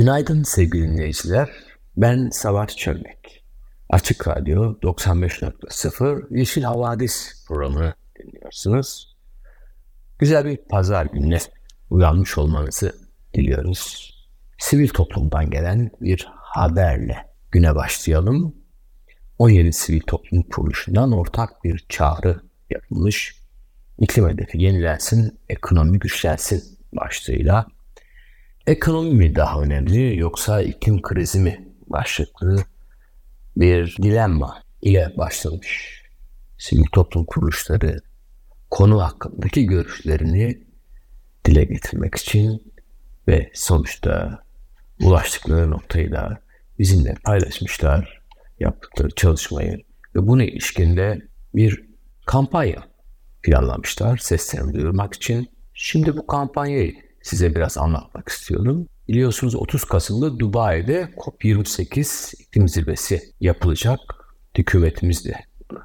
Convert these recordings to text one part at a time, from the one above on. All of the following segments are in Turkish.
Günaydın sevgili dinleyiciler. Ben Savaş Çömlek. Açık Radyo 95.0 Yeşil Havadis programını dinliyorsunuz. Güzel bir pazar gününe uyanmış olmanızı diliyoruz. Sivil toplumdan gelen bir haberle güne başlayalım. 17 sivil toplum kuruluşundan ortak bir çağrı yapılmış. İklim hedefi yenilensin, ekonomi güçlensin başlığıyla Ekonomi mi daha önemli yoksa iklim krizi mi başlıklı bir dilemma ile başlamış. Sivil toplum kuruluşları konu hakkındaki görüşlerini dile getirmek için ve sonuçta ulaştıkları noktayı da bizimle paylaşmışlar yaptıkları çalışmayı ve buna ilişkinde bir kampanya planlamışlar seslerini duyurmak için. Şimdi bu kampanyayı size biraz anlatmak istiyorum. Biliyorsunuz 30 Kasım'da Dubai'de COP28 iklim zirvesi yapılacak. Hükümetimiz de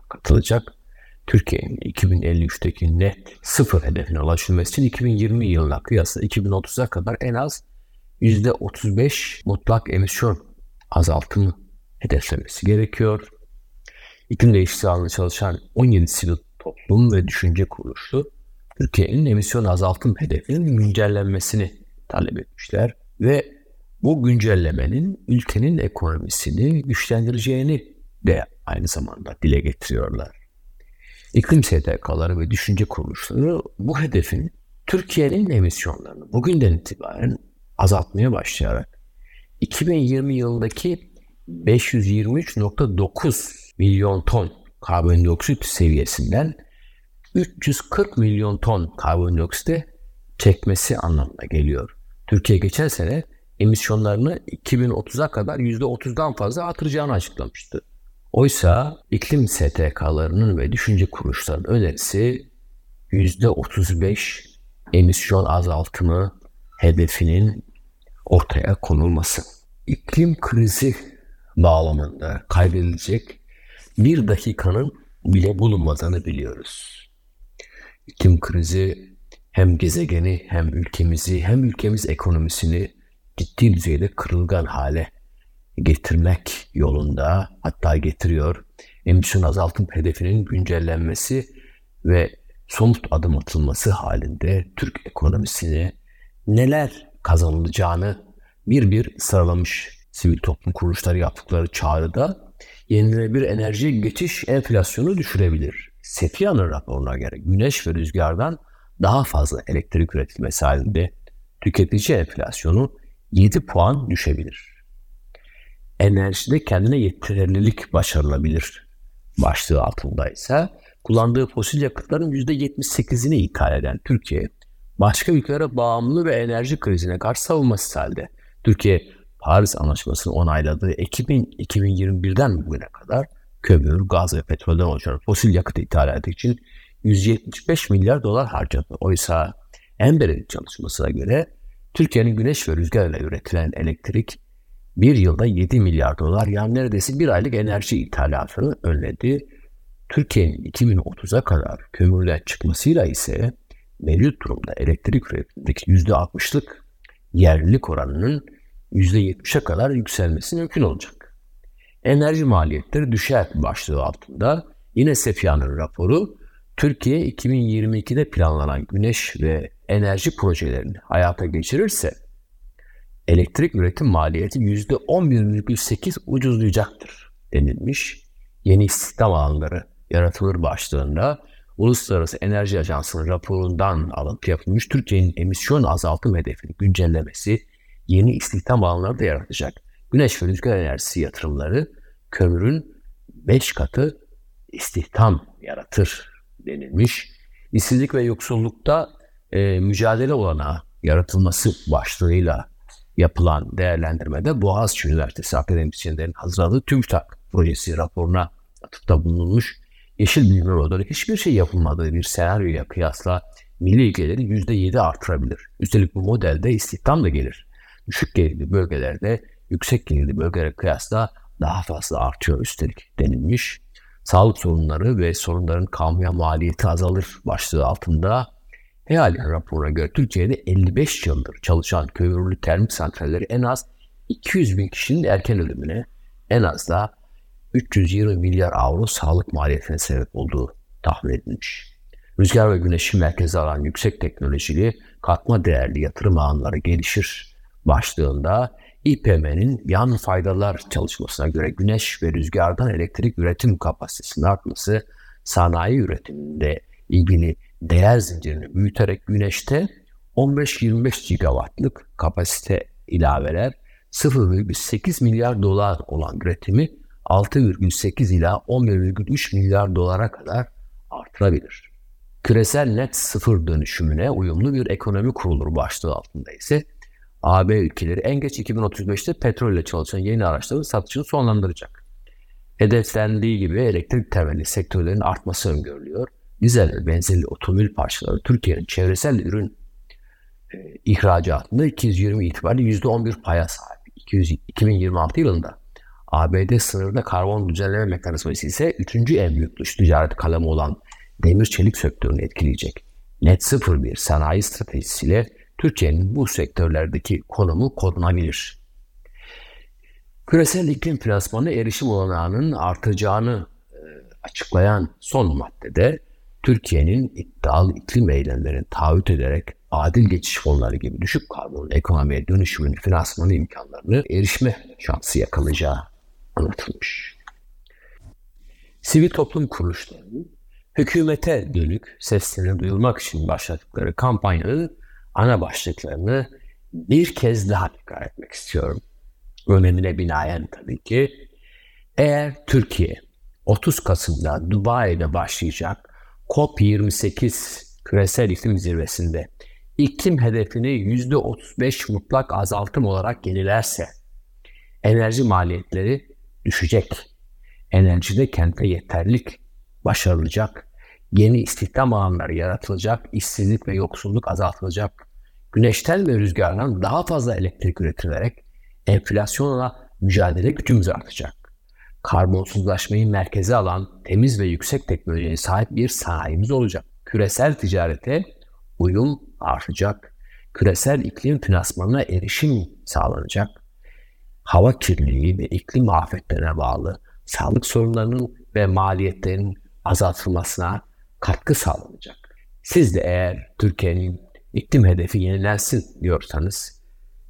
katılacak. Türkiye'nin 2053'teki net sıfır hedefine ulaşılması için 2020 yılına kıyasla 2030'a kadar en az %35 mutlak emisyon azaltımı hedeflemesi gerekiyor. İklim değişikliği alanında çalışan 17 sivil toplum ve düşünce kuruluşu Türkiye'nin emisyon azaltım hedefinin güncellenmesini talep etmişler ve bu güncellemenin ülkenin ekonomisini güçlendireceğini de aynı zamanda dile getiriyorlar. İklim STK'ları ve düşünce kuruluşları bu hedefin Türkiye'nin emisyonlarını bugünden itibaren azaltmaya başlayarak 2020 yılındaki 523.9 milyon ton karbondioksit seviyesinden 340 milyon ton karbondioksiti çekmesi anlamına geliyor. Türkiye geçen sene emisyonlarını 2030'a kadar %30'dan fazla artıracağını açıklamıştı. Oysa iklim STK'larının ve düşünce kuruluşlarının önerisi %35 emisyon azaltımı hedefinin ortaya konulması. İklim krizi bağlamında kaybedilecek bir dakikanın bile bulunmadığını biliyoruz iklim krizi hem gezegeni hem ülkemizi hem ülkemiz ekonomisini ciddi düzeyde kırılgan hale getirmek yolunda hatta getiriyor. Emisyon azaltım hedefinin güncellenmesi ve somut adım atılması halinde Türk ekonomisine neler kazanılacağını bir bir sıralamış sivil toplum kuruluşları yaptıkları çağrıda yenilenebilir enerji geçiş enflasyonu düşürebilir. Sefya'nın raporuna göre güneş ve rüzgardan daha fazla elektrik üretilmesi halinde tüketici enflasyonu 7 puan düşebilir. Enerjide kendine yeterlilik başarılabilir başlığı altında ise kullandığı fosil yakıtların %78'ini ithal eden Türkiye, başka ülkelere bağımlı ve enerji krizine karşı savunması halde Türkiye Paris Anlaşması'nı onayladığı Ekim 2021'den bugüne kadar kömür, gaz ve petrolden oluşan fosil yakıt ithalatı için 175 milyar dolar harcadı. Oysa Ember'in çalışmasına göre Türkiye'nin güneş ve rüzgarla üretilen elektrik bir yılda 7 milyar dolar yani neredeyse bir aylık enerji ithalatını önledi. Türkiye'nin 2030'a kadar kömürden çıkmasıyla ise mevcut durumda elektrik üretimindeki %60'lık yerlilik oranının %70'e kadar yükselmesi mümkün olacak enerji maliyetleri düşer başlığı altında yine Sefya'nın raporu Türkiye 2022'de planlanan güneş ve enerji projelerini hayata geçirirse elektrik üretim maliyeti %11,8 ucuzlayacaktır denilmiş. Yeni istihdam alanları yaratılır başlığında Uluslararası Enerji Ajansı'nın raporundan alıntı yapılmış Türkiye'nin emisyon azaltım hedefini güncellemesi yeni istihdam alanları da yaratacak güneş ve rüzgar enerjisi yatırımları kömürün 5 katı istihdam yaratır denilmiş. İşsizlik ve yoksullukta e, mücadele olanağı yaratılması başlığıyla yapılan değerlendirmede Boğaziçi Üniversitesi akademisyenlerin hazırladığı TÜBİTAK projesi raporuna atıfta bulunmuş. Yeşil büyüme modeli hiçbir şey yapılmadığı bir senaryoya kıyasla milli geliri %7 artırabilir. Üstelik bu modelde istihdam da gelir. Düşük gelirli bölgelerde yüksek gelirli bölgelere kıyasla daha fazla artıyor üstelik denilmiş. Sağlık sorunları ve sorunların kamuya maliyeti azalır başlığı altında Heal'in raporuna göre Türkiye'de 55 yıldır çalışan kömürlü termik santralleri en az 200 bin kişinin erken ölümüne en az da 320 milyar avro sağlık maliyetine sebep olduğu tahmin edilmiş. Rüzgar ve güneşi merkeze alan yüksek teknolojili katma değerli yatırım ağları gelişir başlığında İPM'nin yan faydalar çalışmasına göre güneş ve rüzgardan elektrik üretim kapasitesinin artması sanayi üretiminde ilgili değer zincirini büyüterek güneşte 15-25 gigawattlık kapasite ilaveler 0,8 milyar dolar olan üretimi 6,8 ila 11,3 milyar dolara kadar artırabilir. Küresel net sıfır dönüşümüne uyumlu bir ekonomi kurulur başlığı altında ise AB ülkeleri en geç 2035'te petrolle çalışan yeni araçların satışını sonlandıracak. Hedeflendiği gibi elektrik temelli sektörlerin artması öngörülüyor. Dizel ve benzerli otomobil parçaları Türkiye'nin çevresel ürün e, ihracatında 220 itibariyle %11 paya sahip. 200, 2026 yılında ABD sınırında karbon düzenleme mekanizması ise 3. en büyük dış ticaret kalemi olan demir çelik sektörünü etkileyecek. Net sıfır bir sanayi stratejisiyle Türkiye'nin bu sektörlerdeki konumu korunabilir. Küresel iklim finansmanı erişim olanağının artacağını e, açıklayan son maddede Türkiye'nin iddialı iklim eylemlerini taahhüt ederek adil geçiş fonları gibi düşük karbon ekonomiye dönüşümün finansmanı imkanlarını erişme şansı yakalayacağı anlatılmış. Sivil toplum kuruluşlarının hükümete dönük seslerini duyulmak için başladıkları kampanyanın ana başlıklarını bir kez daha tekrar etmek istiyorum. Önemine binaen tabii ki. Eğer Türkiye 30 Kasım'da Dubai'de başlayacak COP28 küresel iklim zirvesinde iklim hedefini %35 mutlak azaltım olarak yenilerse enerji maliyetleri düşecek. Enerjide kente yeterlik başarılacak. Yeni istihdam alanları yaratılacak. işsizlik ve yoksulluk azaltılacak. Güneşten ve rüzgardan daha fazla elektrik üretilerek enflasyonla mücadele gücümüz artacak karbonsuzlaşmayı merkeze alan temiz ve yüksek teknolojiye sahip bir sanayimiz olacak. Küresel ticarete uyum artacak. Küresel iklim finansmanına erişim sağlanacak. Hava kirliliği ve iklim afetlerine bağlı sağlık sorunlarının ve maliyetlerin azaltılmasına katkı sağlanacak. Siz de eğer Türkiye'nin iklim hedefi yenilensin diyorsanız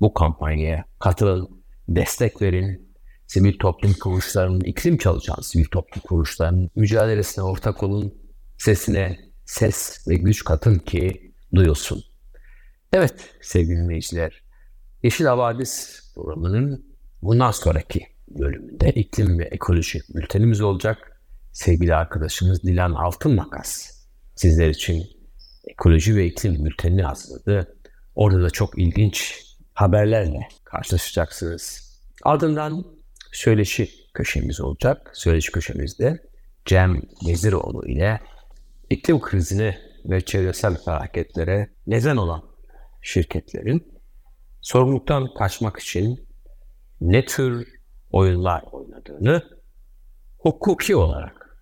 bu kampanyaya katılın, destek verin, sivil toplum kuruluşlarının, iklim çalışan sivil toplum kuruluşlarının mücadelesine ortak olun, sesine ses ve güç katın ki duyulsun. Evet sevgili dinleyiciler, Yeşil Havadis programının bundan sonraki bölümünde iklim ve ekoloji bültenimiz olacak. Sevgili arkadaşımız Dilan Altın Makas sizler için ekoloji ve iklim bültenini hazırladı. Orada da çok ilginç haberlerle karşılaşacaksınız. Ardından söyleşi köşemiz olacak. Söyleşi köşemizde Cem Geziroğlu ile iklim krizine ve çevresel felaketlere neden olan şirketlerin sorumluluktan kaçmak için ne tür oyunlar oynadığını hukuki olarak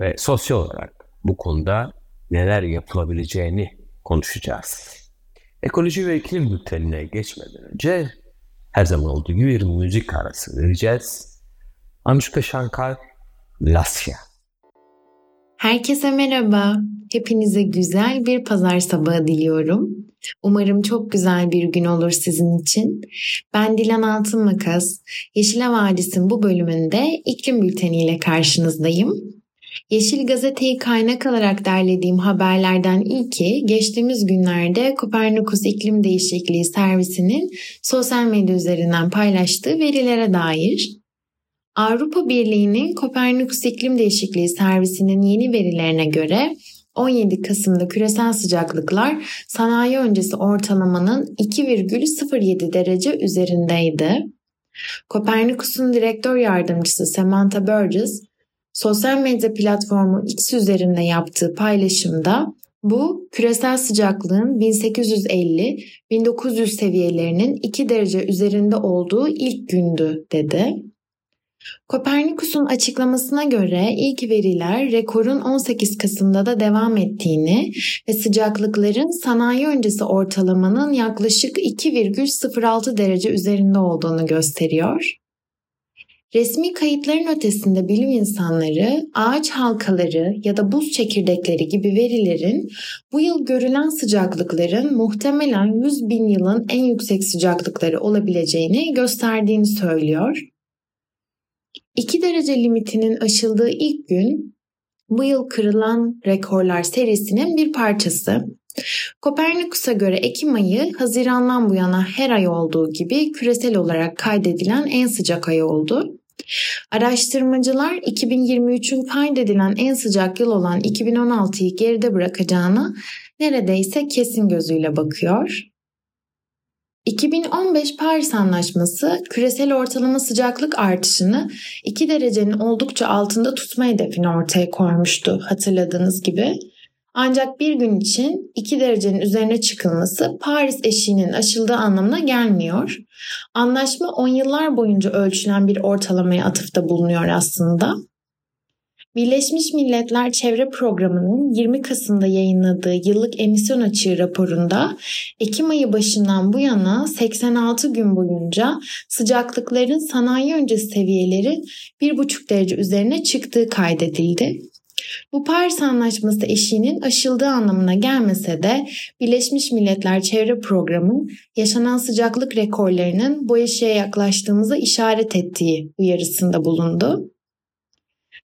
ve sosyal olarak bu konuda neler yapılabileceğini konuşacağız. Ekoloji ve iklim bültenine geçmeden önce her zaman olduğu gibi bir müzik arası vereceğiz. Anushka Shankar, Lasya. Herkese merhaba. Hepinize güzel bir pazar sabahı diliyorum. Umarım çok güzel bir gün olur sizin için. Ben Dilan Altın Makas. Yeşil Vadisi'nin bu bölümünde iklim bülteniyle karşınızdayım. Yeşil Gazete'yi kaynak alarak derlediğim haberlerden ilki geçtiğimiz günlerde Kopernikus İklim Değişikliği Servisi'nin sosyal medya üzerinden paylaştığı verilere dair. Avrupa Birliği'nin Kopernikus İklim Değişikliği Servisi'nin yeni verilerine göre 17 Kasım'da küresel sıcaklıklar sanayi öncesi ortalamanın 2,07 derece üzerindeydi. Kopernikus'un direktör yardımcısı Samantha Burgess, sosyal medya platformu X üzerinde yaptığı paylaşımda bu küresel sıcaklığın 1850-1900 seviyelerinin 2 derece üzerinde olduğu ilk gündü dedi. Kopernikus'un açıklamasına göre ilk veriler rekorun 18 Kasım'da da devam ettiğini ve sıcaklıkların sanayi öncesi ortalamanın yaklaşık 2,06 derece üzerinde olduğunu gösteriyor. Resmi kayıtların ötesinde bilim insanları ağaç halkaları ya da buz çekirdekleri gibi verilerin bu yıl görülen sıcaklıkların muhtemelen 100 bin yılın en yüksek sıcaklıkları olabileceğini gösterdiğini söylüyor. 2 derece limitinin aşıldığı ilk gün bu yıl kırılan rekorlar serisinin bir parçası. Kopernikus'a göre Ekim ayı Haziran'dan bu yana her ay olduğu gibi küresel olarak kaydedilen en sıcak ay oldu. Araştırmacılar 2023'ün kaydedilen en sıcak yıl olan 2016'yı geride bırakacağını neredeyse kesin gözüyle bakıyor. 2015 Paris Anlaşması küresel ortalama sıcaklık artışını 2 derecenin oldukça altında tutma hedefini ortaya koymuştu hatırladığınız gibi. Ancak bir gün için 2 derecenin üzerine çıkılması Paris eşiğinin aşıldığı anlamına gelmiyor. Anlaşma 10 yıllar boyunca ölçülen bir ortalamaya atıfta bulunuyor aslında. Birleşmiş Milletler Çevre Programı'nın 20 Kasım'da yayınladığı yıllık emisyon açığı raporunda Ekim ayı başından bu yana 86 gün boyunca sıcaklıkların sanayi öncesi seviyeleri 1,5 derece üzerine çıktığı kaydedildi. Bu Paris Anlaşması eşiğinin aşıldığı anlamına gelmese de Birleşmiş Milletler Çevre Programı yaşanan sıcaklık rekorlarının bu eşiğe yaklaştığımıza işaret ettiği uyarısında bulundu.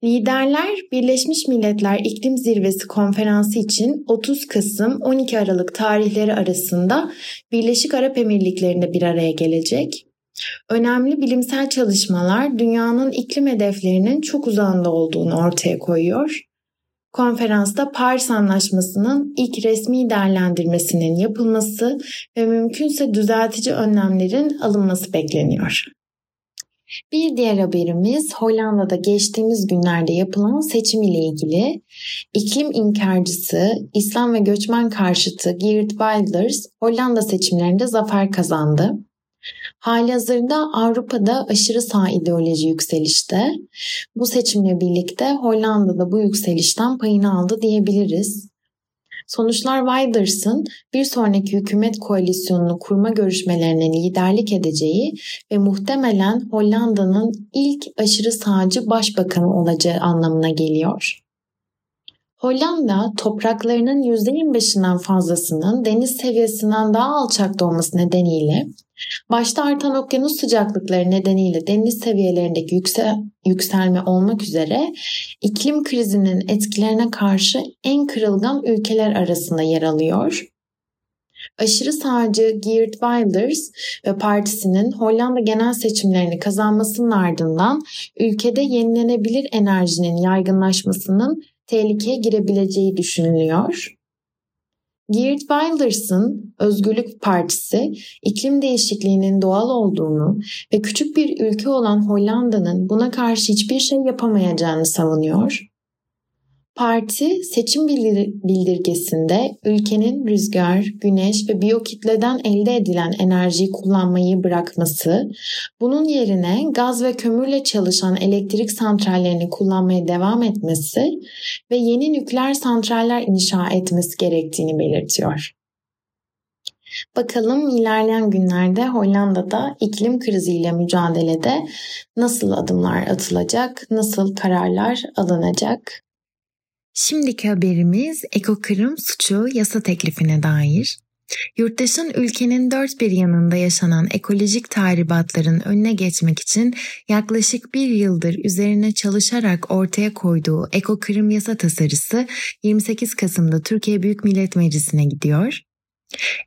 Liderler Birleşmiş Milletler İklim Zirvesi konferansı için 30 Kasım 12 Aralık tarihleri arasında Birleşik Arap Emirlikleri'nde bir araya gelecek. Önemli bilimsel çalışmalar dünyanın iklim hedeflerinin çok uzağında olduğunu ortaya koyuyor. Konferansta Paris Anlaşması'nın ilk resmi değerlendirmesinin yapılması ve mümkünse düzeltici önlemlerin alınması bekleniyor. Bir diğer haberimiz Hollanda'da geçtiğimiz günlerde yapılan seçim ile ilgili. İklim inkarcısı, İslam ve göçmen karşıtı Geert Wilders Hollanda seçimlerinde zafer kazandı. Halihazırda Avrupa'da aşırı sağ ideoloji yükselişte. Bu seçimle birlikte Hollanda'da bu yükselişten payını aldı diyebiliriz. Sonuçlar Wilders'ın bir sonraki hükümet koalisyonunu kurma görüşmelerine liderlik edeceği ve muhtemelen Hollanda'nın ilk aşırı sağcı başbakanı olacağı anlamına geliyor. Hollanda topraklarının %25'inden fazlasının deniz seviyesinden daha alçakta olması nedeniyle başta artan okyanus sıcaklıkları nedeniyle deniz seviyelerindeki yüksel, yükselme olmak üzere iklim krizinin etkilerine karşı en kırılgan ülkeler arasında yer alıyor. Aşırı sağcı Geert Wilders ve partisinin Hollanda genel seçimlerini kazanmasının ardından ülkede yenilenebilir enerjinin yaygınlaşmasının tehlikeye girebileceği düşünülüyor. Geert Wilders'ın Özgürlük Partisi iklim değişikliğinin doğal olduğunu ve küçük bir ülke olan Hollanda'nın buna karşı hiçbir şey yapamayacağını savunuyor. Parti seçim bildirgesinde ülkenin rüzgar, güneş ve biyokitleden elde edilen enerjiyi kullanmayı bırakması, bunun yerine gaz ve kömürle çalışan elektrik santrallerini kullanmaya devam etmesi ve yeni nükleer santraller inşa etmesi gerektiğini belirtiyor. Bakalım ilerleyen günlerde Hollanda'da iklim kriziyle mücadelede nasıl adımlar atılacak, nasıl kararlar alınacak? Şimdiki haberimiz ekokırım suçu yasa teklifine dair. Yurttaşın ülkenin dört bir yanında yaşanan ekolojik tahribatların önüne geçmek için yaklaşık bir yıldır üzerine çalışarak ortaya koyduğu ekokırım yasa tasarısı 28 Kasım'da Türkiye Büyük Millet Meclisi'ne gidiyor.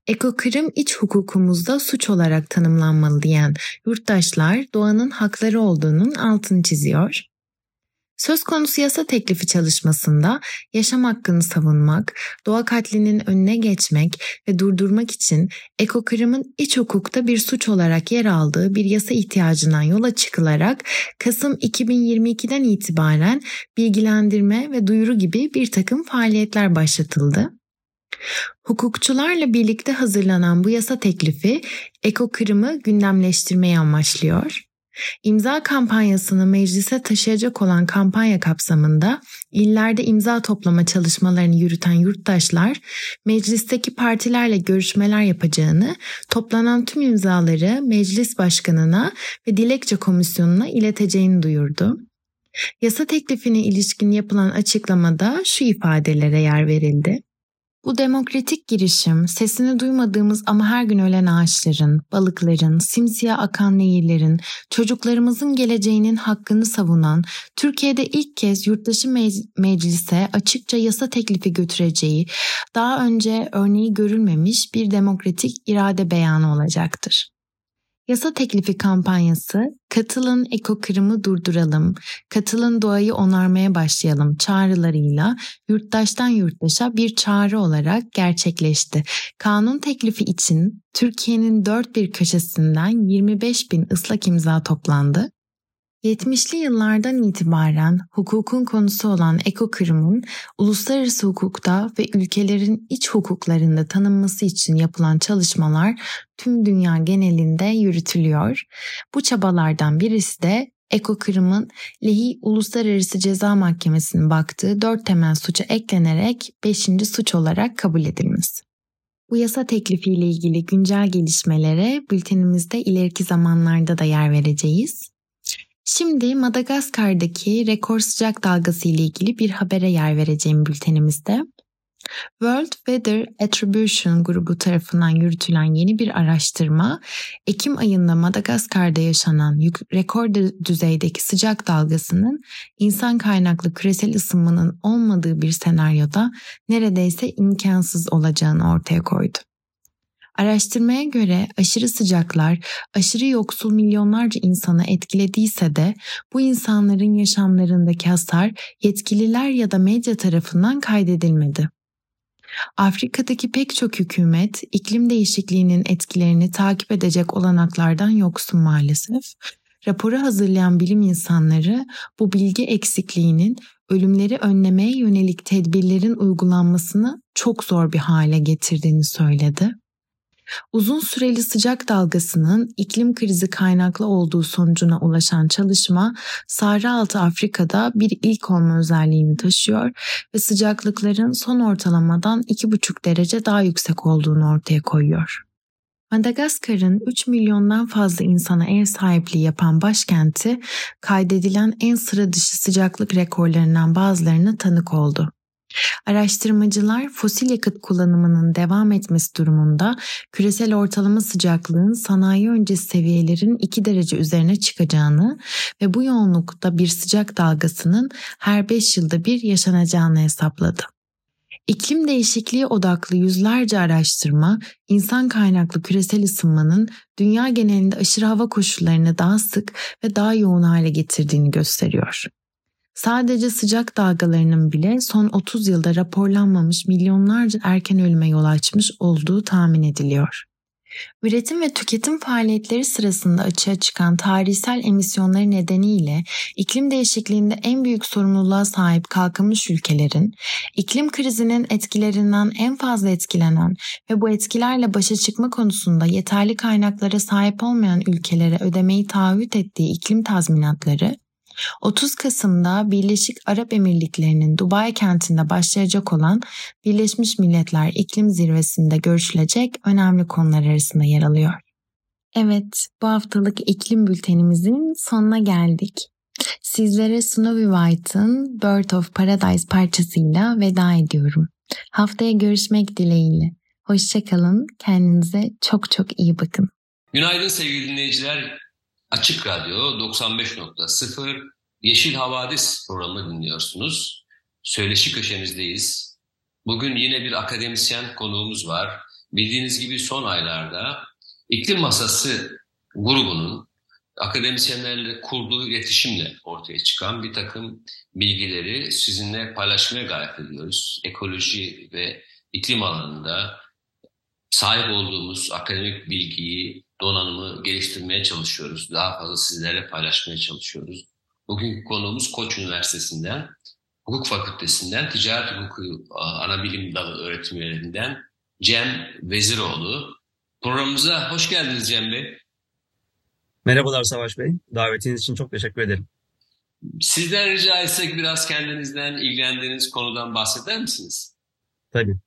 Ekokırım iç hukukumuzda suç olarak tanımlanmalı diyen yurttaşlar doğanın hakları olduğunun altını çiziyor. Söz konusu yasa teklifi çalışmasında yaşam hakkını savunmak, doğa katlinin önüne geçmek ve durdurmak için ekokırımın iç hukukta bir suç olarak yer aldığı bir yasa ihtiyacından yola çıkılarak Kasım 2022'den itibaren bilgilendirme ve duyuru gibi bir takım faaliyetler başlatıldı. Hukukçularla birlikte hazırlanan bu yasa teklifi ekokırımı gündemleştirmeyi amaçlıyor. İmza kampanyasını meclise taşıyacak olan kampanya kapsamında illerde imza toplama çalışmalarını yürüten yurttaşlar meclisteki partilerle görüşmeler yapacağını, toplanan tüm imzaları meclis başkanına ve dilekçe komisyonuna ileteceğini duyurdu. Yasa teklifine ilişkin yapılan açıklamada şu ifadelere yer verildi. Bu demokratik girişim sesini duymadığımız ama her gün ölen ağaçların, balıkların, simsiyah akan nehirlerin, çocuklarımızın geleceğinin hakkını savunan, Türkiye'de ilk kez yurttaşı meclise açıkça yasa teklifi götüreceği, daha önce örneği görülmemiş bir demokratik irade beyanı olacaktır. Yasa teklifi kampanyası Katılın eko kırımı durduralım, katılın doğayı onarmaya başlayalım çağrılarıyla yurttaştan yurttaşa bir çağrı olarak gerçekleşti. Kanun teklifi için Türkiye'nin dört bir köşesinden 25 bin ıslak imza toplandı 70'li yıllardan itibaren hukukun konusu olan eko kırımın uluslararası hukukta ve ülkelerin iç hukuklarında tanınması için yapılan çalışmalar tüm dünya genelinde yürütülüyor. Bu çabalardan birisi de Eko Kırım'ın Lehi Uluslararası Ceza Mahkemesi'nin baktığı dört temel suça eklenerek beşinci suç olarak kabul edilmesi. Bu yasa teklifiyle ilgili güncel gelişmelere bültenimizde ileriki zamanlarda da yer vereceğiz. Şimdi Madagaskar'daki rekor sıcak dalgası ile ilgili bir habere yer vereceğim bültenimizde. World Weather Attribution grubu tarafından yürütülen yeni bir araştırma, Ekim ayında Madagaskar'da yaşanan rekor düzeydeki sıcak dalgasının insan kaynaklı küresel ısınmanın olmadığı bir senaryoda neredeyse imkansız olacağını ortaya koydu. Araştırmaya göre aşırı sıcaklar aşırı yoksul milyonlarca insanı etkilediyse de bu insanların yaşamlarındaki hasar yetkililer ya da medya tarafından kaydedilmedi. Afrika'daki pek çok hükümet iklim değişikliğinin etkilerini takip edecek olanaklardan yoksun maalesef. Raporu hazırlayan bilim insanları bu bilgi eksikliğinin ölümleri önlemeye yönelik tedbirlerin uygulanmasını çok zor bir hale getirdiğini söyledi. Uzun süreli sıcak dalgasının iklim krizi kaynaklı olduğu sonucuna ulaşan çalışma Sahra Altı Afrika'da bir ilk olma özelliğini taşıyor ve sıcaklıkların son ortalamadan 2,5 derece daha yüksek olduğunu ortaya koyuyor. Madagaskar'ın 3 milyondan fazla insana ev sahipliği yapan başkenti kaydedilen en sıra dışı sıcaklık rekorlarından bazılarına tanık oldu. Araştırmacılar fosil yakıt kullanımının devam etmesi durumunda küresel ortalama sıcaklığın sanayi öncesi seviyelerin 2 derece üzerine çıkacağını ve bu yoğunlukta bir sıcak dalgasının her 5 yılda bir yaşanacağını hesapladı. İklim değişikliği odaklı yüzlerce araştırma, insan kaynaklı küresel ısınmanın dünya genelinde aşırı hava koşullarını daha sık ve daha yoğun hale getirdiğini gösteriyor. Sadece sıcak dalgalarının bile son 30 yılda raporlanmamış milyonlarca erken ölüme yol açmış olduğu tahmin ediliyor. Üretim ve tüketim faaliyetleri sırasında açığa çıkan tarihsel emisyonları nedeniyle iklim değişikliğinde en büyük sorumluluğa sahip kalkınmış ülkelerin, iklim krizinin etkilerinden en fazla etkilenen ve bu etkilerle başa çıkma konusunda yeterli kaynaklara sahip olmayan ülkelere ödemeyi taahhüt ettiği iklim tazminatları, 30 Kasım'da Birleşik Arap Emirlikleri'nin Dubai kentinde başlayacak olan Birleşmiş Milletler İklim Zirvesi'nde görüşülecek önemli konular arasında yer alıyor. Evet, bu haftalık iklim bültenimizin sonuna geldik. Sizlere Snowy White'ın Bird of Paradise parçasıyla veda ediyorum. Haftaya görüşmek dileğiyle. Hoşçakalın, kendinize çok çok iyi bakın. Günaydın sevgili dinleyiciler. Açık Radyo 95.0 Yeşil Havadis programı dinliyorsunuz. Söyleşi köşemizdeyiz. Bugün yine bir akademisyen konuğumuz var. Bildiğiniz gibi son aylarda İklim Masası grubunun akademisyenlerle kurduğu iletişimle ortaya çıkan bir takım bilgileri sizinle paylaşmaya gayret ediyoruz. Ekoloji ve iklim alanında sahip olduğumuz akademik bilgiyi, donanımı geliştirmeye çalışıyoruz. Daha fazla sizlerle paylaşmaya çalışıyoruz. Bugün konuğumuz Koç Üniversitesi'nden, Hukuk Fakültesinden, Ticaret Hukuku ana bilim dalı öğretim üyelerinden Cem Veziroğlu. Programımıza hoş geldiniz Cem Bey. Merhabalar Savaş Bey. Davetiniz için çok teşekkür ederim. Sizden rica etsek biraz kendinizden ilgilendiğiniz konudan bahseder misiniz? Tabii.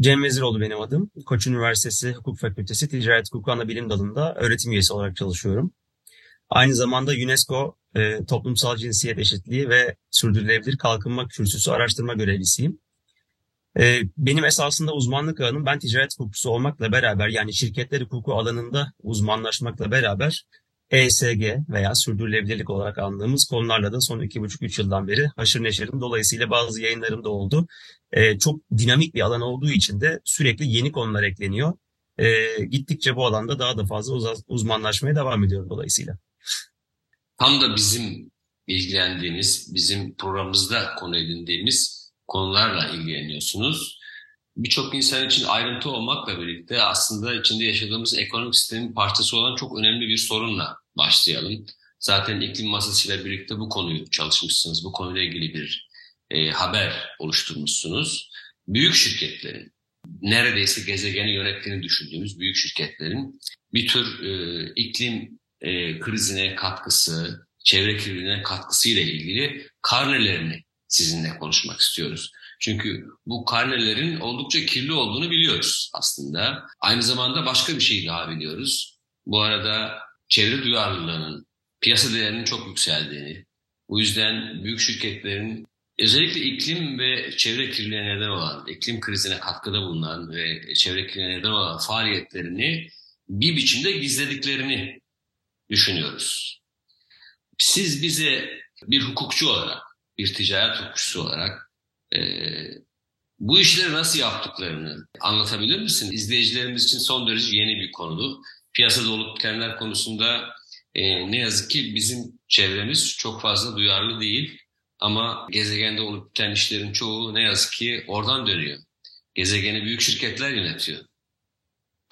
Cem Veziroğlu benim adım. Koç Üniversitesi Hukuk Fakültesi Ticaret Hukuku Ana Bilim Dalı'nda öğretim üyesi olarak çalışıyorum. Aynı zamanda UNESCO e, Toplumsal Cinsiyet Eşitliği ve Sürdürülebilir Kalkınma Kürsüsü araştırma görevlisiyim. E, benim esasında uzmanlık alanım ben ticaret hukukusu olmakla beraber yani şirketler hukuku alanında uzmanlaşmakla beraber ESG veya sürdürülebilirlik olarak anladığımız konularla da son iki buçuk üç yıldan beri haşır neşirim. Dolayısıyla bazı yayınlarım da oldu. E, çok dinamik bir alan olduğu için de sürekli yeni konular ekleniyor. E, gittikçe bu alanda daha da fazla uz- uzmanlaşmaya devam ediyorum dolayısıyla. Tam da bizim ilgilendiğimiz, bizim programımızda konu edindiğimiz konularla ilgileniyorsunuz. Birçok insan için ayrıntı olmakla birlikte aslında içinde yaşadığımız ekonomik sistemin parçası olan çok önemli bir sorunla başlayalım. Zaten iklim masasıyla birlikte bu konuyu çalışmışsınız. Bu konuyla ilgili bir e, haber oluşturmuşsunuz. Büyük şirketlerin, neredeyse gezegeni yönettiğini düşündüğümüz büyük şirketlerin bir tür e, iklim e, krizine katkısı, çevre kirliliğine katkısı ile ilgili karnelerini sizinle konuşmak istiyoruz. Çünkü bu karnelerin oldukça kirli olduğunu biliyoruz aslında. Aynı zamanda başka bir şey daha biliyoruz. Bu arada çevre duyarlılığının, piyasa değerinin çok yükseldiğini, bu yüzden büyük şirketlerin özellikle iklim ve çevre kirliliğine neden olan, iklim krizine katkıda bulunan ve çevre kirliliğine neden olan faaliyetlerini bir biçimde gizlediklerini düşünüyoruz. Siz bize bir hukukçu olarak, bir ticaret hukukçusu olarak e, bu işleri nasıl yaptıklarını anlatabilir misin? İzleyicilerimiz için son derece yeni bir konu. Piyasada olup bitenler konusunda e, ne yazık ki bizim çevremiz çok fazla duyarlı değil. Ama gezegende olup biten işlerin çoğu ne yazık ki oradan dönüyor. Gezegeni büyük şirketler yönetiyor.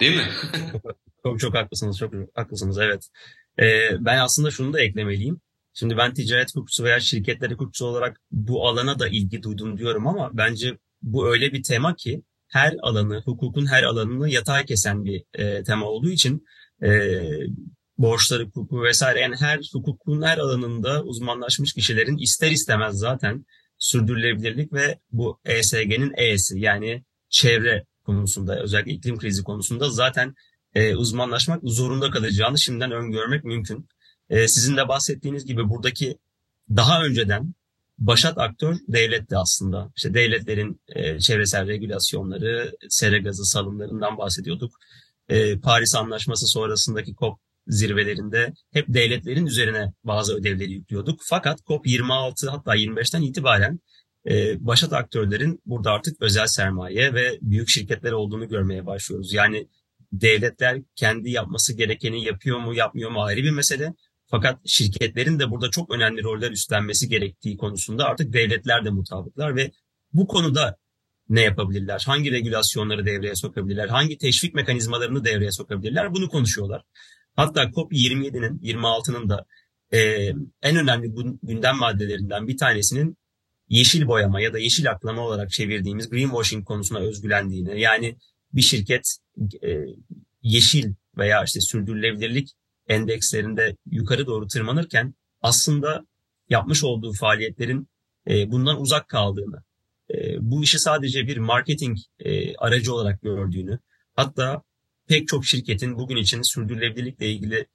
Değil mi? çok çok haklısınız, çok haklısınız evet. Ee, ben aslında şunu da eklemeliyim. Şimdi ben ticaret hukukçusu veya şirketler hukukçusu olarak bu alana da ilgi duydum diyorum ama bence bu öyle bir tema ki her alanı, hukukun her alanını yatay kesen bir e, tema olduğu için e, borçları hukuku vesaire yani her hukukun her alanında uzmanlaşmış kişilerin ister istemez zaten sürdürülebilirlik ve bu ESG'nin E'si yani çevre konusunda özellikle iklim krizi konusunda zaten e, uzmanlaşmak zorunda kalacağını şimdiden öngörmek mümkün. E, sizin de bahsettiğiniz gibi buradaki daha önceden başat aktör devletti aslında. İşte devletlerin e, çevresel regülasyonları, sera gazı salımlarından bahsediyorduk. E, Paris Anlaşması sonrasındaki COP zirvelerinde hep devletlerin üzerine bazı ödevleri yüklüyorduk. Fakat COP26 hatta 25'ten itibaren e, başat aktörlerin burada artık özel sermaye ve büyük şirketler olduğunu görmeye başlıyoruz. Yani devletler kendi yapması gerekeni yapıyor mu yapmıyor mu ayrı bir mesele. Fakat şirketlerin de burada çok önemli roller üstlenmesi gerektiği konusunda artık devletler de mutabıklar ve bu konuda ne yapabilirler? Hangi regülasyonları devreye sokabilirler? Hangi teşvik mekanizmalarını devreye sokabilirler? Bunu konuşuyorlar. Hatta COP27'nin 26'nın da e, en önemli gündem maddelerinden bir tanesinin yeşil boyama ya da yeşil aklama olarak çevirdiğimiz greenwashing konusuna özgülendiğini yani bir şirket e, yeşil veya işte sürdürülebilirlik endekslerinde yukarı doğru tırmanırken aslında yapmış olduğu faaliyetlerin e, bundan uzak kaldığını, e, bu işi sadece bir marketing e, aracı olarak gördüğünü, hatta pek çok şirketin bugün için sürdürülebilirlikle ilgili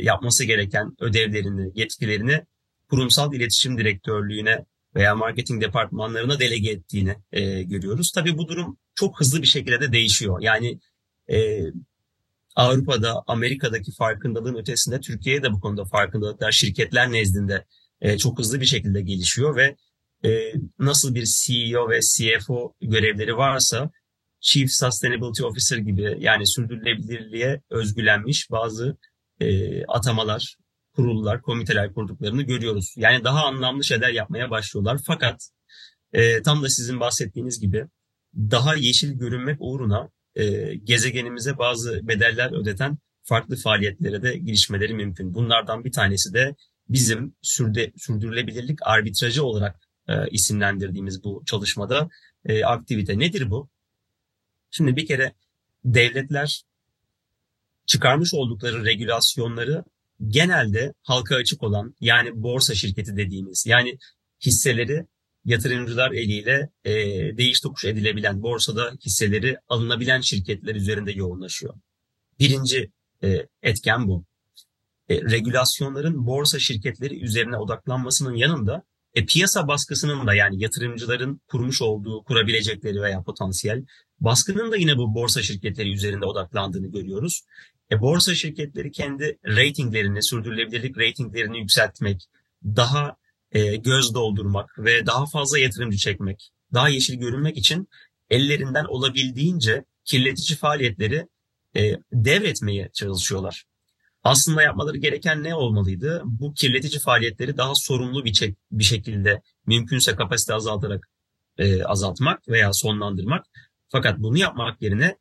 yapması gereken ödevlerini, yetkilerini kurumsal iletişim direktörlüğüne veya marketing departmanlarına delege ettiğini görüyoruz. Tabii bu durum çok hızlı bir şekilde de değişiyor. Yani Avrupa'da, Amerika'daki farkındalığın ötesinde Türkiye'de de bu konuda farkındalıklar şirketler nezdinde e, çok hızlı bir şekilde gelişiyor ve e, nasıl bir CEO ve CFO görevleri varsa Chief Sustainability Officer gibi yani sürdürülebilirliğe özgülenmiş bazı e, atamalar, kurullar, komiteler kurduklarını görüyoruz. Yani daha anlamlı şeyler yapmaya başlıyorlar. Fakat e, tam da sizin bahsettiğiniz gibi daha yeşil görünmek uğruna e, gezegenimize bazı bedeller ödeten farklı faaliyetlere de girişmeleri mümkün. Bunlardan bir tanesi de bizim sürde, sürdürülebilirlik arbitrajı olarak e, isimlendirdiğimiz bu çalışmada e, aktivite. Nedir bu? Şimdi bir kere devletler çıkarmış oldukları regülasyonları genelde halka açık olan yani borsa şirketi dediğimiz yani hisseleri yatırımcılar eliyle e, değiş tokuş edilebilen borsada hisseleri alınabilen şirketler üzerinde yoğunlaşıyor. Birinci e, etken bu. E, regülasyonların borsa şirketleri üzerine odaklanmasının yanında e, piyasa baskısının da yani yatırımcıların kurmuş olduğu, kurabilecekleri veya potansiyel baskının da yine bu borsa şirketleri üzerinde odaklandığını görüyoruz. E, borsa şirketleri kendi ratinglerini, sürdürülebilirlik ratinglerini yükseltmek, daha e, göz doldurmak ve daha fazla yatırımcı çekmek, daha yeşil görünmek için ellerinden olabildiğince kirletici faaliyetleri e, devretmeye çalışıyorlar. Aslında yapmaları gereken ne olmalıydı? Bu kirletici faaliyetleri daha sorumlu bir, çek, bir şekilde mümkünse kapasite azaltarak e, azaltmak veya sonlandırmak. Fakat bunu yapmak yerine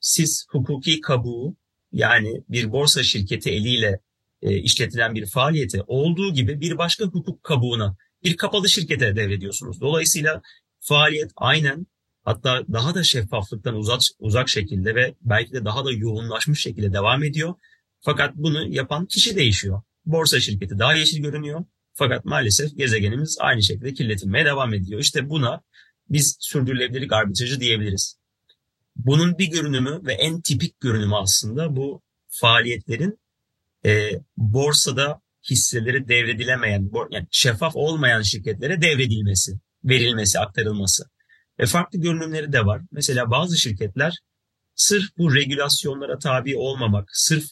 siz hukuki kabuğu yani bir borsa şirketi eliyle e, işletilen bir faaliyete olduğu gibi bir başka hukuk kabuğuna bir kapalı şirkete devrediyorsunuz. Dolayısıyla faaliyet aynen hatta daha da şeffaflıktan uzak, uzak şekilde ve belki de daha da yoğunlaşmış şekilde devam ediyor. Fakat bunu yapan kişi değişiyor. Borsa şirketi daha yeşil görünüyor. Fakat maalesef gezegenimiz aynı şekilde kirletilmeye devam ediyor. İşte buna biz sürdürülebilirlik arbitrajı diyebiliriz. Bunun bir görünümü ve en tipik görünümü aslında bu faaliyetlerin e, borsada hisseleri devredilemeyen, yani şeffaf olmayan şirketlere devredilmesi, verilmesi, aktarılması. Ve farklı görünümleri de var. Mesela bazı şirketler sırf bu regülasyonlara tabi olmamak, sırf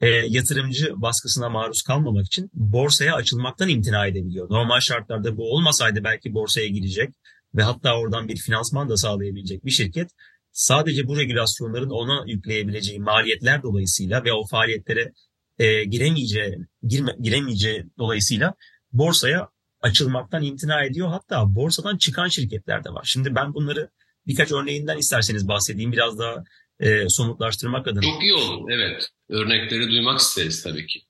e, yatırımcı baskısına maruz kalmamak için borsaya açılmaktan imtina edebiliyor. Normal şartlarda bu olmasaydı belki borsaya girecek ve hatta oradan bir finansman da sağlayabilecek bir şirket sadece bu regülasyonların ona yükleyebileceği maliyetler dolayısıyla ve o faaliyetlere e, giremeyeceği, girme, giremeyeceği dolayısıyla borsaya açılmaktan imtina ediyor. Hatta borsadan çıkan şirketler de var. Şimdi ben bunları birkaç örneğinden isterseniz bahsedeyim. Biraz daha e, somutlaştırmak adına. Çok iyi olur. Evet. Örnekleri duymak isteriz tabii ki.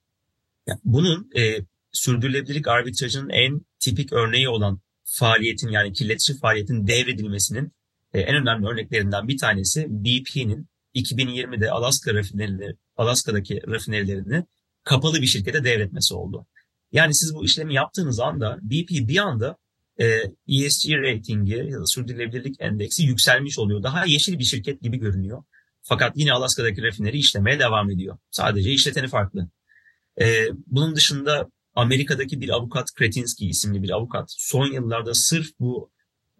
Yani bunun e, sürdürülebilirlik arbitrajının en tipik örneği olan faaliyetin yani kirletici faaliyetin devredilmesinin e, en önemli örneklerinden bir tanesi BP'nin 2020'de Alaska rafinerileri, Alaska'daki rafinerilerini kapalı bir şirkete devretmesi oldu. Yani siz bu işlemi yaptığınız anda BP bir anda e, ESG ratingi ya da sürdürülebilirlik endeksi yükselmiş oluyor. Daha yeşil bir şirket gibi görünüyor. Fakat yine Alaska'daki rafineri işlemeye devam ediyor. Sadece işleteni farklı. E, bunun dışında Amerika'daki bir avukat Kretinsky isimli bir avukat son yıllarda sırf bu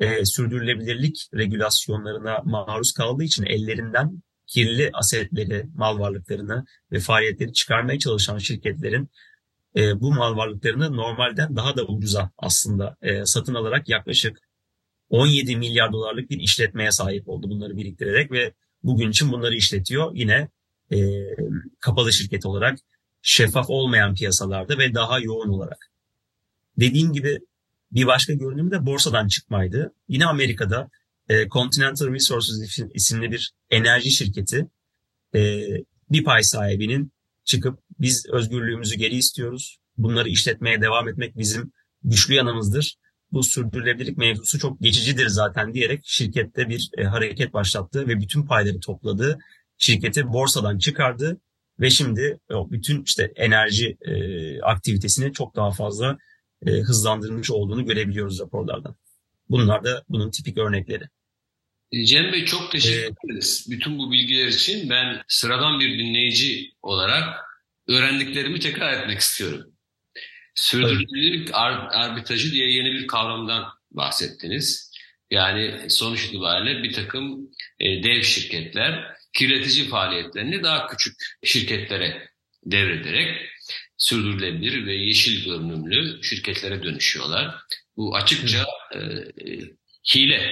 e, sürdürülebilirlik regülasyonlarına maruz kaldığı için ellerinden kirli asetleri, mal varlıklarını ve faaliyetleri çıkarmaya çalışan şirketlerin e, bu mal varlıklarını normalden daha da ucuza aslında e, satın alarak yaklaşık 17 milyar dolarlık bir işletmeye sahip oldu bunları biriktirerek ve bugün için bunları işletiyor. Yine e, kapalı şirket olarak şeffaf olmayan piyasalarda ve daha yoğun olarak. Dediğim gibi bir başka görünümü de borsadan çıkmaydı. Yine Amerika'da e, Continental Resources isimli bir enerji şirketi e, bir pay sahibinin çıkıp biz özgürlüğümüzü geri istiyoruz. Bunları işletmeye devam etmek bizim güçlü yanımızdır. Bu sürdürülebilirlik mevzusu çok geçicidir zaten diyerek şirkette bir e, hareket başlattı ve bütün payları topladı. Şirketi borsadan çıkardı ve şimdi o bütün işte enerji e, aktivitesini çok daha fazla e, hızlandırmış olduğunu görebiliyoruz raporlardan. Bunlar da bunun tipik örnekleri. E, Cem Bey çok teşekkür ee, ederiz bütün bu bilgiler için. Ben sıradan bir dinleyici olarak öğrendiklerimi tekrar etmek istiyorum. Sürdürülebilirlik arbitrajı diye yeni bir kavramdan bahsettiniz. Yani sonuç itibariyle bir takım e, dev şirketler kirletici faaliyetlerini daha küçük şirketlere devrederek sürdürülebilir ve yeşil görünümlü şirketlere dönüşüyorlar. Bu açıkça e, e, hile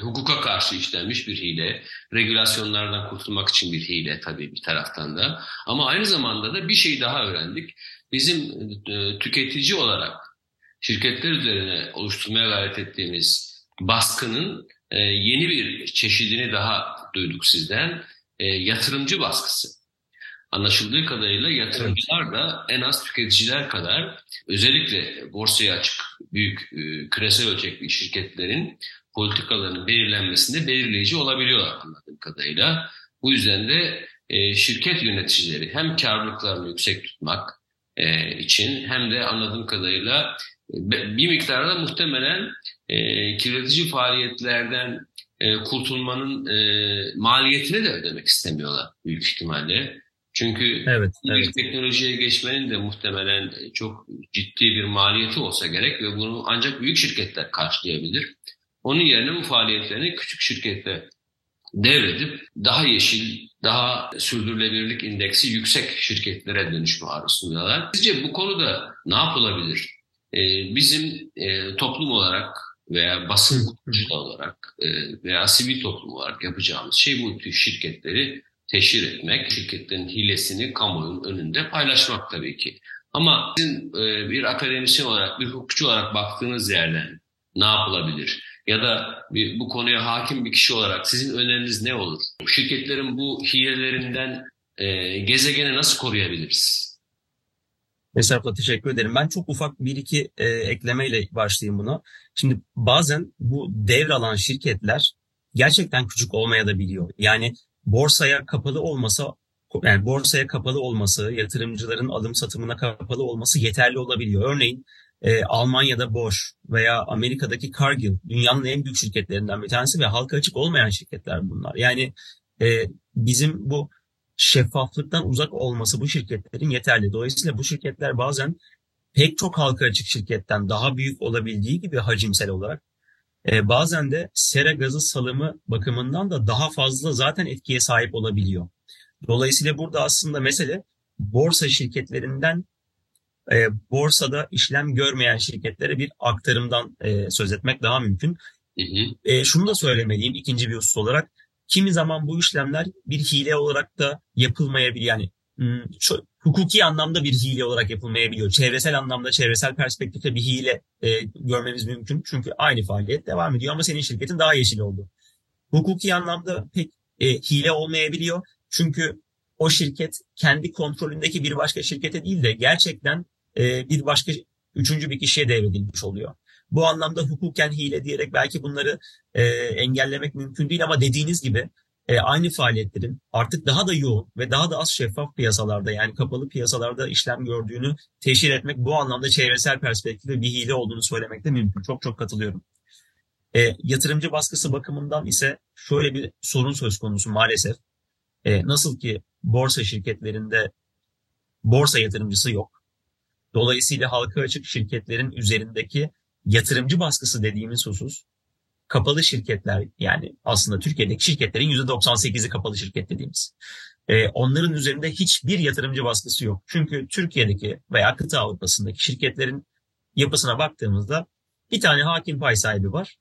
hukuka karşı işlenmiş bir hile, regülasyonlardan kurtulmak için bir hile tabii bir taraftan da. Ama aynı zamanda da bir şey daha öğrendik. Bizim e, tüketici olarak şirketler üzerine oluşturmaya gayret ettiğimiz baskının e, yeni bir çeşidini daha duyduk sizden. E, yatırımcı baskısı. Anlaşıldığı kadarıyla yatırımcılar da en az tüketiciler kadar özellikle borsaya açık büyük e, küresel ölçekli şirketlerin politikalarının belirlenmesinde belirleyici olabiliyorlar anladığım kadarıyla. Bu yüzden de e, şirket yöneticileri hem karlılıklarını yüksek tutmak e, için hem de anladığım kadarıyla e, bir miktarda muhtemelen e, kirletici faaliyetlerden e, kurtulmanın e, maliyetini de ödemek istemiyorlar büyük ihtimalle. Çünkü evet, evet. teknolojiye geçmenin de muhtemelen çok ciddi bir maliyeti olsa gerek ve bunu ancak büyük şirketler karşılayabilir. Onun yerine bu faaliyetlerini küçük şirketler devredip daha yeşil, daha sürdürülebilirlik indeksi yüksek şirketlere dönüşme arzusundalar. Sizce bu konuda ne yapılabilir? Ee, bizim e, toplum olarak veya basın kuruluşu olarak e, veya sivil toplum olarak yapacağımız şey bu tür şirketleri teşhir etmek, şirketlerin hilesini kamuoyunun önünde paylaşmak tabii ki. Ama sizin e, bir akademisyen olarak, bir hukukçu olarak baktığınız yerden ne yapılabilir? Ya da bir, bu konuya hakim bir kişi olarak sizin öneriniz ne olur? Şirketlerin bu hilelerinden e, gezegeni nasıl koruyabiliriz? Esraf'la teşekkür ederim. Ben çok ufak bir iki e, eklemeyle başlayayım buna. Şimdi bazen bu devralan şirketler gerçekten küçük olmaya da biliyor. Yani borsaya kapalı olmasa yani borsaya kapalı olması, yatırımcıların alım satımına kapalı olması yeterli olabiliyor. Örneğin e, Almanya'da Bosch veya Amerika'daki Cargill dünyanın en büyük şirketlerinden bir tanesi ve halka açık olmayan şirketler bunlar. Yani e, bizim bu şeffaflıktan uzak olması bu şirketlerin yeterli. Dolayısıyla bu şirketler bazen pek çok halka açık şirketten daha büyük olabildiği gibi hacimsel olarak e, bazen de sera gazı salımı bakımından da daha fazla zaten etkiye sahip olabiliyor. Dolayısıyla burada aslında mesele borsa şirketlerinden e, borsada işlem görmeyen şirketlere bir aktarımdan e, söz etmek daha mümkün. Hı hı. E, şunu da söylemeliyim ikinci bir husus olarak. Kimi zaman bu işlemler bir hile olarak da yapılmayabilir. Yani çok, hukuki anlamda bir hile olarak yapılmayabiliyor. Çevresel anlamda, çevresel perspektifte bir hile e, görmemiz mümkün. Çünkü aynı faaliyet devam ediyor ama senin şirketin daha yeşil oldu. Hukuki anlamda pek e, hile olmayabiliyor. Çünkü o şirket kendi kontrolündeki bir başka şirkete değil de gerçekten e, bir başka üçüncü bir kişiye devredilmiş oluyor. Bu anlamda hukuken hile diyerek belki bunları e, engellemek mümkün değil ama dediğiniz gibi e, aynı faaliyetlerin artık daha da yoğun ve daha da az şeffaf piyasalarda yani kapalı piyasalarda işlem gördüğünü teşhir etmek bu anlamda çevresel perspektifte bir hile olduğunu söylemek de mümkün. Çok çok katılıyorum. E, yatırımcı baskısı bakımından ise şöyle bir sorun söz konusu maalesef. E, nasıl ki borsa şirketlerinde borsa yatırımcısı yok. Dolayısıyla halka açık şirketlerin üzerindeki yatırımcı baskısı dediğimiz husus kapalı şirketler yani aslında Türkiye'deki şirketlerin %98'i kapalı şirket dediğimiz. Ee, onların üzerinde hiçbir yatırımcı baskısı yok. Çünkü Türkiye'deki veya kıta Avrupa'sındaki şirketlerin yapısına baktığımızda bir tane hakim pay sahibi var.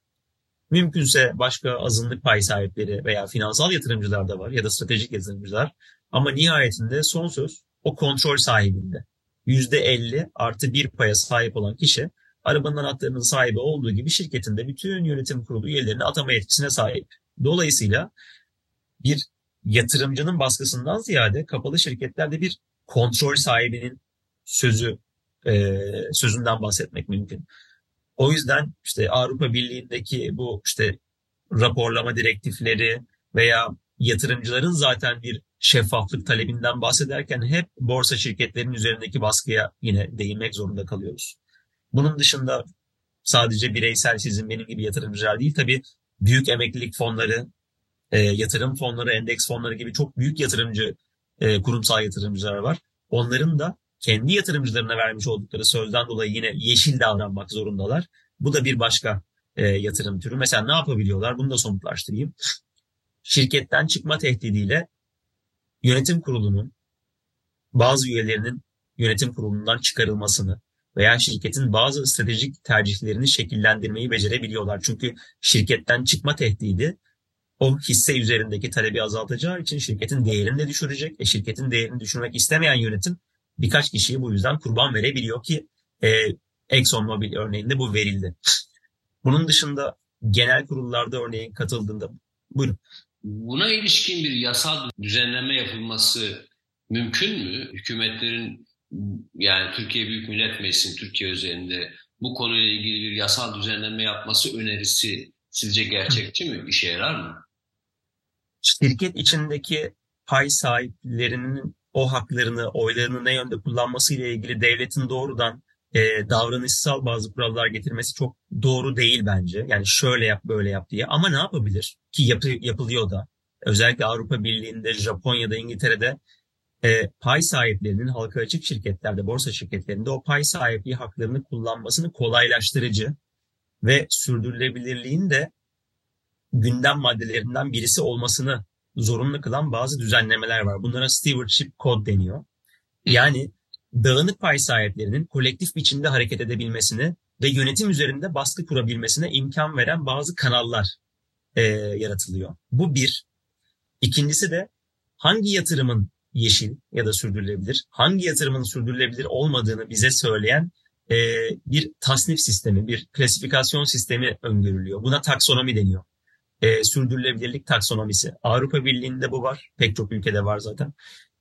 Mümkünse başka azınlık pay sahipleri veya finansal yatırımcılar da var ya da stratejik yatırımcılar. Ama nihayetinde son söz o kontrol sahibinde. %50 artı bir paya sahip olan kişi arabanın anahtarının sahibi olduğu gibi şirketin de bütün yönetim kurulu üyelerini atama yetkisine sahip. Dolayısıyla bir yatırımcının baskısından ziyade kapalı şirketlerde bir kontrol sahibinin sözü e, sözünden bahsetmek mümkün. O yüzden işte Avrupa Birliği'ndeki bu işte raporlama direktifleri veya yatırımcıların zaten bir şeffaflık talebinden bahsederken hep borsa şirketlerinin üzerindeki baskıya yine değinmek zorunda kalıyoruz. Bunun dışında sadece bireysel sizin benim gibi yatırımcılar değil tabii büyük emeklilik fonları, e, yatırım fonları, endeks fonları gibi çok büyük yatırımcı, e, kurumsal yatırımcılar var. Onların da kendi yatırımcılarına vermiş oldukları sözden dolayı yine yeşil davranmak zorundalar. Bu da bir başka e, yatırım türü. Mesela ne yapabiliyorlar? Bunu da somutlaştırayım. Şirketten çıkma tehdidiyle yönetim kurulunun bazı üyelerinin yönetim kurulundan çıkarılmasını veya şirketin bazı stratejik tercihlerini şekillendirmeyi becerebiliyorlar. Çünkü şirketten çıkma tehdidi o hisse üzerindeki talebi azaltacağı için şirketin değerini de düşürecek. E şirketin değerini düşürmek istemeyen yönetim birkaç kişiyi bu yüzden kurban verebiliyor ki e, ExxonMobil örneğinde bu verildi. Bunun dışında genel kurullarda örneğin katıldığında buyurun. Buna ilişkin bir yasal düzenleme yapılması mümkün mü? Hükümetlerin yani Türkiye Büyük Millet Meclisi'nin Türkiye üzerinde bu konuyla ilgili bir yasal düzenleme yapması önerisi sizce gerçekçi mi? İşe yarar mı? Şirket içindeki pay sahiplerinin o haklarını, oylarını ne yönde kullanması ile ilgili devletin doğrudan e, davranışsal bazı kurallar getirmesi çok doğru değil bence. Yani şöyle yap böyle yap diye. Ama ne yapabilir? Ki yapı, yapılıyor da. Özellikle Avrupa Birliği'nde, Japonya'da, İngiltere'de e, pay sahiplerinin halka açık şirketlerde, borsa şirketlerinde o pay sahipliği haklarını kullanmasını kolaylaştırıcı ve sürdürülebilirliğin de gündem maddelerinden birisi olmasını zorunlu kılan bazı düzenlemeler var. Bunlara stewardship code deniyor. Yani dağınık pay sahiplerinin kolektif biçimde hareket edebilmesini ve yönetim üzerinde baskı kurabilmesine imkan veren bazı kanallar e, yaratılıyor. Bu bir. İkincisi de hangi yatırımın yeşil ya da sürdürülebilir, hangi yatırımın sürdürülebilir olmadığını bize söyleyen e, bir tasnif sistemi, bir klasifikasyon sistemi öngörülüyor. Buna taksonomi deniyor. E, sürdürülebilirlik taksonomisi. Avrupa Birliği'nde bu var. Pek çok ülkede var zaten.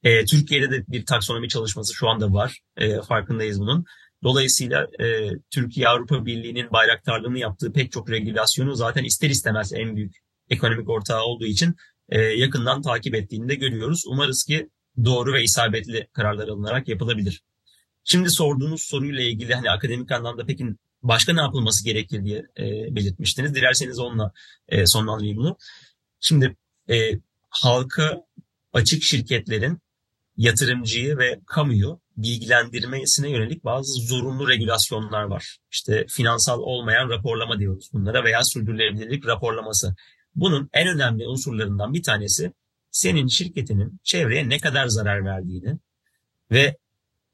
E, Türkiye'de de bir taksonomi çalışması şu anda var. E, farkındayız bunun. Dolayısıyla e, Türkiye Avrupa Birliği'nin bayraktarlığını yaptığı pek çok regülasyonu zaten ister istemez en büyük ekonomik ortağı olduğu için e, yakından takip ettiğini de görüyoruz. Umarız ki doğru ve isabetli kararlar alınarak yapılabilir. Şimdi sorduğunuz soruyla ilgili hani akademik anlamda peki başka ne yapılması gerekir diye e, belirtmiştiniz. Dilerseniz onunla e, sonlandırayım bunu. Şimdi e, halka açık şirketlerin yatırımcıyı ve kamuyu bilgilendirmesine yönelik bazı zorunlu regülasyonlar var. İşte finansal olmayan raporlama diyoruz bunlara veya sürdürülebilirlik raporlaması. Bunun en önemli unsurlarından bir tanesi senin şirketinin çevreye ne kadar zarar verdiğini ve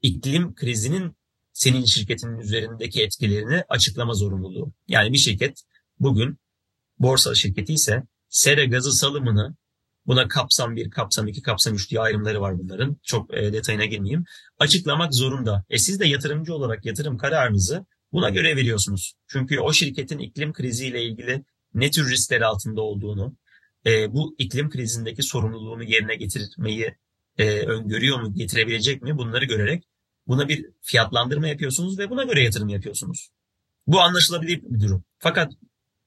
iklim krizinin senin şirketinin üzerindeki etkilerini açıklama zorunluluğu. Yani bir şirket bugün borsa şirketi ise sera gazı salımını buna kapsam 1, kapsam 2, kapsam 3 diye ayrımları var bunların. Çok e, detayına girmeyeyim. Açıklamak zorunda. E siz de yatırımcı olarak yatırım kararınızı buna göre veriyorsunuz. Çünkü o şirketin iklim kriziyle ilgili ne tür riskler altında olduğunu, e, bu iklim krizindeki sorumluluğunu yerine getirmeyi e, öngörüyor mu, getirebilecek mi bunları görerek buna bir fiyatlandırma yapıyorsunuz ve buna göre yatırım yapıyorsunuz. Bu anlaşılabilir bir durum. Fakat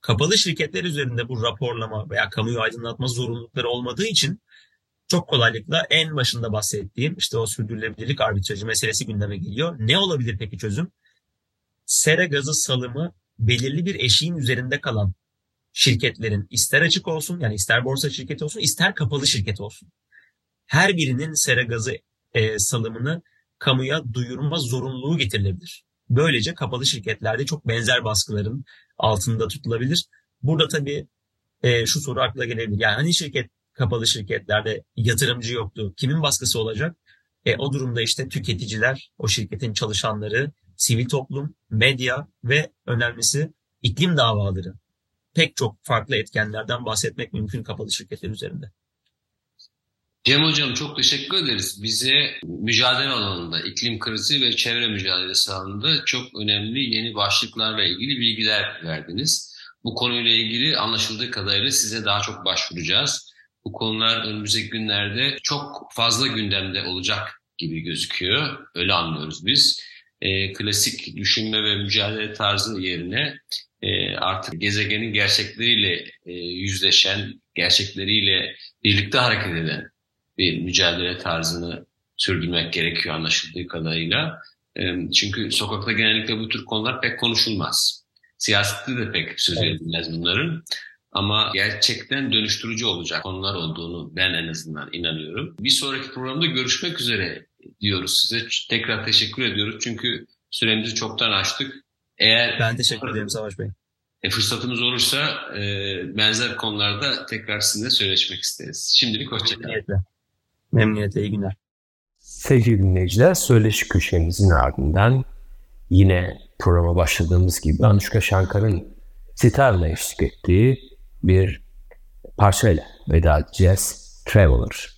kapalı şirketler üzerinde bu raporlama veya kamuyu aydınlatma zorunlulukları olmadığı için çok kolaylıkla en başında bahsettiğim işte o sürdürülebilirlik arbitrajı meselesi gündeme geliyor. Ne olabilir peki çözüm? Sera gazı salımı belirli bir eşiğin üzerinde kalan şirketlerin ister açık olsun yani ister borsa şirketi olsun ister kapalı şirket olsun. Her birinin sera gazı e, salımını kamuya duyurma zorunluluğu getirilebilir. Böylece kapalı şirketlerde çok benzer baskıların altında tutulabilir. Burada tabii e, şu soru akla gelebilir. Yani hani şirket kapalı şirketlerde yatırımcı yoktu. Kimin baskısı olacak? E, o durumda işte tüketiciler, o şirketin çalışanları, sivil toplum, medya ve önemlisi iklim davaları pek çok farklı etkenlerden bahsetmek mümkün kapalı şirketler üzerinde. Cem Hocam çok teşekkür ederiz. Bize mücadele alanında, iklim krizi ve çevre mücadelesi alanında çok önemli yeni başlıklarla ilgili bilgiler verdiniz. Bu konuyla ilgili anlaşıldığı kadarıyla size daha çok başvuracağız. Bu konular önümüzdeki günlerde çok fazla gündemde olacak gibi gözüküyor. Öyle anlıyoruz biz. E, klasik düşünme ve mücadele tarzı yerine e, artık gezegenin gerçekleriyle e, yüzleşen, gerçekleriyle birlikte hareket eden bir mücadele tarzını sürdürmek gerekiyor anlaşıldığı kadarıyla. E, çünkü sokakta genellikle bu tür konular pek konuşulmaz. Siyasette de pek söz edilmez bunların. Ama gerçekten dönüştürücü olacak konular olduğunu ben en azından inanıyorum. Bir sonraki programda görüşmek üzere diyoruz size. Tekrar teşekkür ediyoruz çünkü süremizi çoktan açtık. Eğer ben teşekkür ederim Savaş Bey. E, fırsatımız olursa e, benzer konularda tekrar sizinle söyleşmek isteriz. Şimdilik hoşçakalın. Memnuniyetle. Memnuniyetle iyi günler. Sevgili dinleyiciler, söyleşi köşemizin ardından yine programa başladığımız gibi Anushka Shankar'ın sitarla eşlik ettiği bir parçayla veda edeceğiz. Traveler.